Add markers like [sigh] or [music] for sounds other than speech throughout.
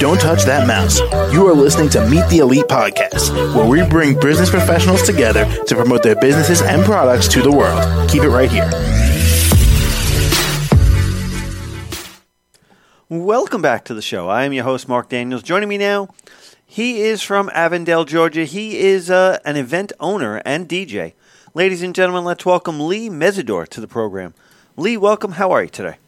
Don't touch that mouse. You are listening to Meet the Elite Podcast, where we bring business professionals together to promote their businesses and products to the world. Keep it right here. Welcome back to the show. I am your host, Mark Daniels. Joining me now, he is from Avondale, Georgia. He is uh, an event owner and DJ. Ladies and gentlemen, let's welcome Lee Mesidor to the program. Lee, welcome. How are you today?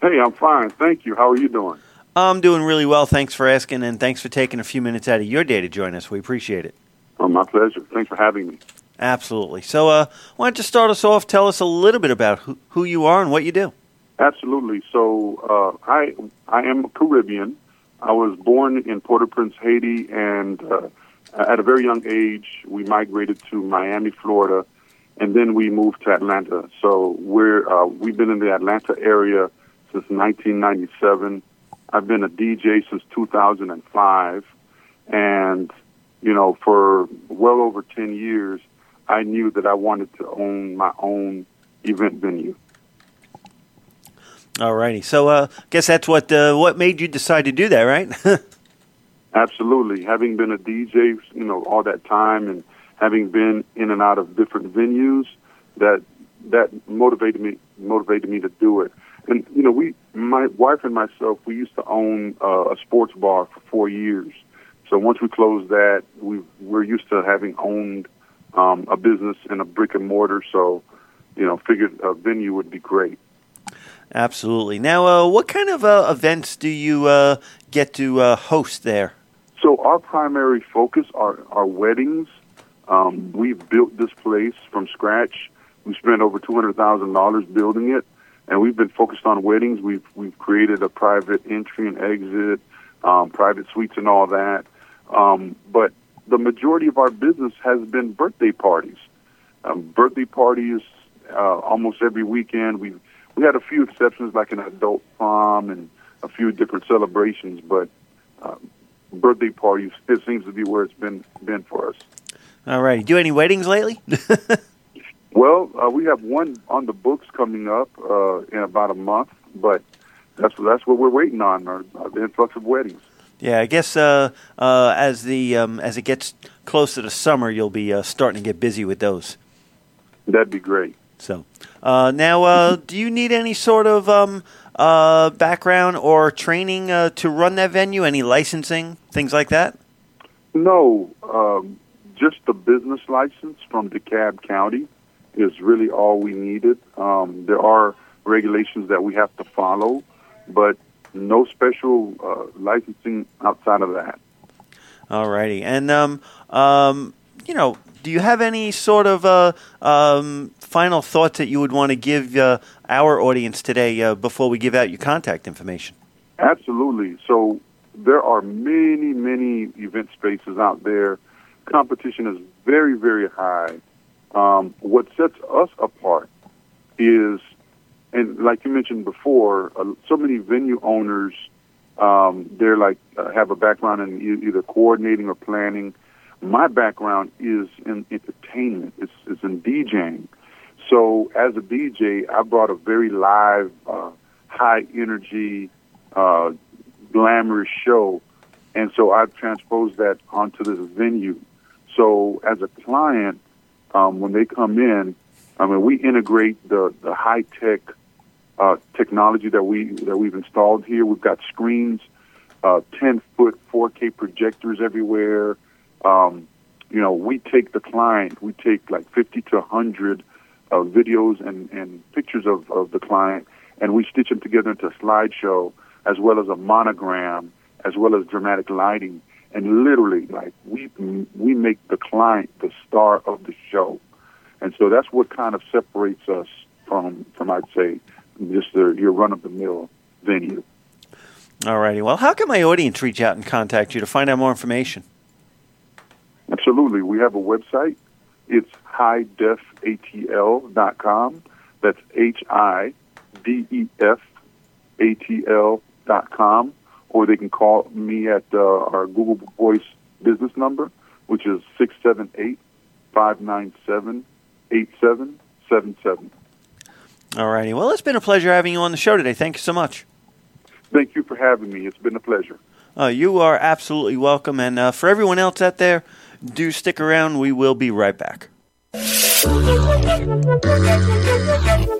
Hey, I'm fine. Thank you. How are you doing? I'm doing really well. Thanks for asking, and thanks for taking a few minutes out of your day to join us. We appreciate it. Oh, my pleasure. Thanks for having me. Absolutely. So, uh, why don't you start us off? Tell us a little bit about who, who you are and what you do. Absolutely. So, uh, I I am Caribbean. I was born in Port-au-Prince, Haiti, and uh, at a very young age, we migrated to Miami, Florida, and then we moved to Atlanta. So we're uh, we've been in the Atlanta area since 1997. I've been a DJ since 2005, and you know, for well over 10 years, I knew that I wanted to own my own event venue. All righty. So, uh, guess that's what uh, what made you decide to do that, right? [laughs] Absolutely. Having been a DJ, you know, all that time, and having been in and out of different venues, that that motivated me motivated me to do it. And you know, we, my wife and myself, we used to own uh, a sports bar for four years. So once we closed that, we we're used to having owned um, a business in a brick and mortar. So, you know, figured a venue would be great. Absolutely. Now, uh, what kind of uh, events do you uh, get to uh, host there? So our primary focus are are weddings. Um, we've built this place from scratch. We spent over two hundred thousand dollars building it, and we've been focused on weddings. We've we've created a private entry and exit, um, private suites, and all that. Um, but the majority of our business has been birthday parties. Um, birthday parties uh, almost every weekend. We've we had a few exceptions, like an adult prom and a few different celebrations, but uh, birthday parties it seems to be where it's been been for us. All right. Do any weddings lately? [laughs] well, uh, we have one on the books coming up uh, in about a month, but that's that's what we're waiting on, our, our the influx of weddings. Yeah, I guess uh, uh, as the um, as it gets closer to summer, you'll be uh, starting to get busy with those. That'd be great. So uh, now, uh, [laughs] do you need any sort of um, uh, background or training uh, to run that venue? Any licensing, things like that? No, um, just the business license from DeKalb County is really all we needed. Um, there are regulations that we have to follow, but no special uh, licensing outside of that. All righty, and um, um, you know, do you have any sort of uh, um, final thoughts that you would want to give uh, our audience today uh, before we give out your contact information? Absolutely. So there are many, many event spaces out there. Competition is very, very high. Um, what sets us apart is, and like you mentioned before, uh, so many venue owners, um, they're like uh, have a background in e- either coordinating or planning my background is in entertainment. It's, it's in DJing. So as a DJ, I brought a very live, uh, high energy, uh, glamorous show, and so I've transposed that onto this venue. So as a client, um, when they come in, I mean, we integrate the the high tech uh, technology that we that we've installed here. We've got screens, uh, ten foot 4K projectors everywhere. Um, you know, we take the client, we take like 50 to 100 uh, videos and, and pictures of, of the client, and we stitch them together into a slideshow, as well as a monogram, as well as dramatic lighting. And literally, like we we make the client the star of the show, and so that's what kind of separates us from from I'd say just the, your run of the mill venue. All righty. Well, how can my audience reach out and contact you to find out more information? Absolutely. We have a website. It's highdefatl.com. That's H I D E F A T L dot com. Or they can call me at uh, our Google Voice business number, which is 678 597 8777. Alrighty. Well, it's been a pleasure having you on the show today. Thank you so much. Thank you for having me. It's been a pleasure. Uh, you are absolutely welcome. And uh, for everyone else out there, do stick around. We will be right back. [laughs]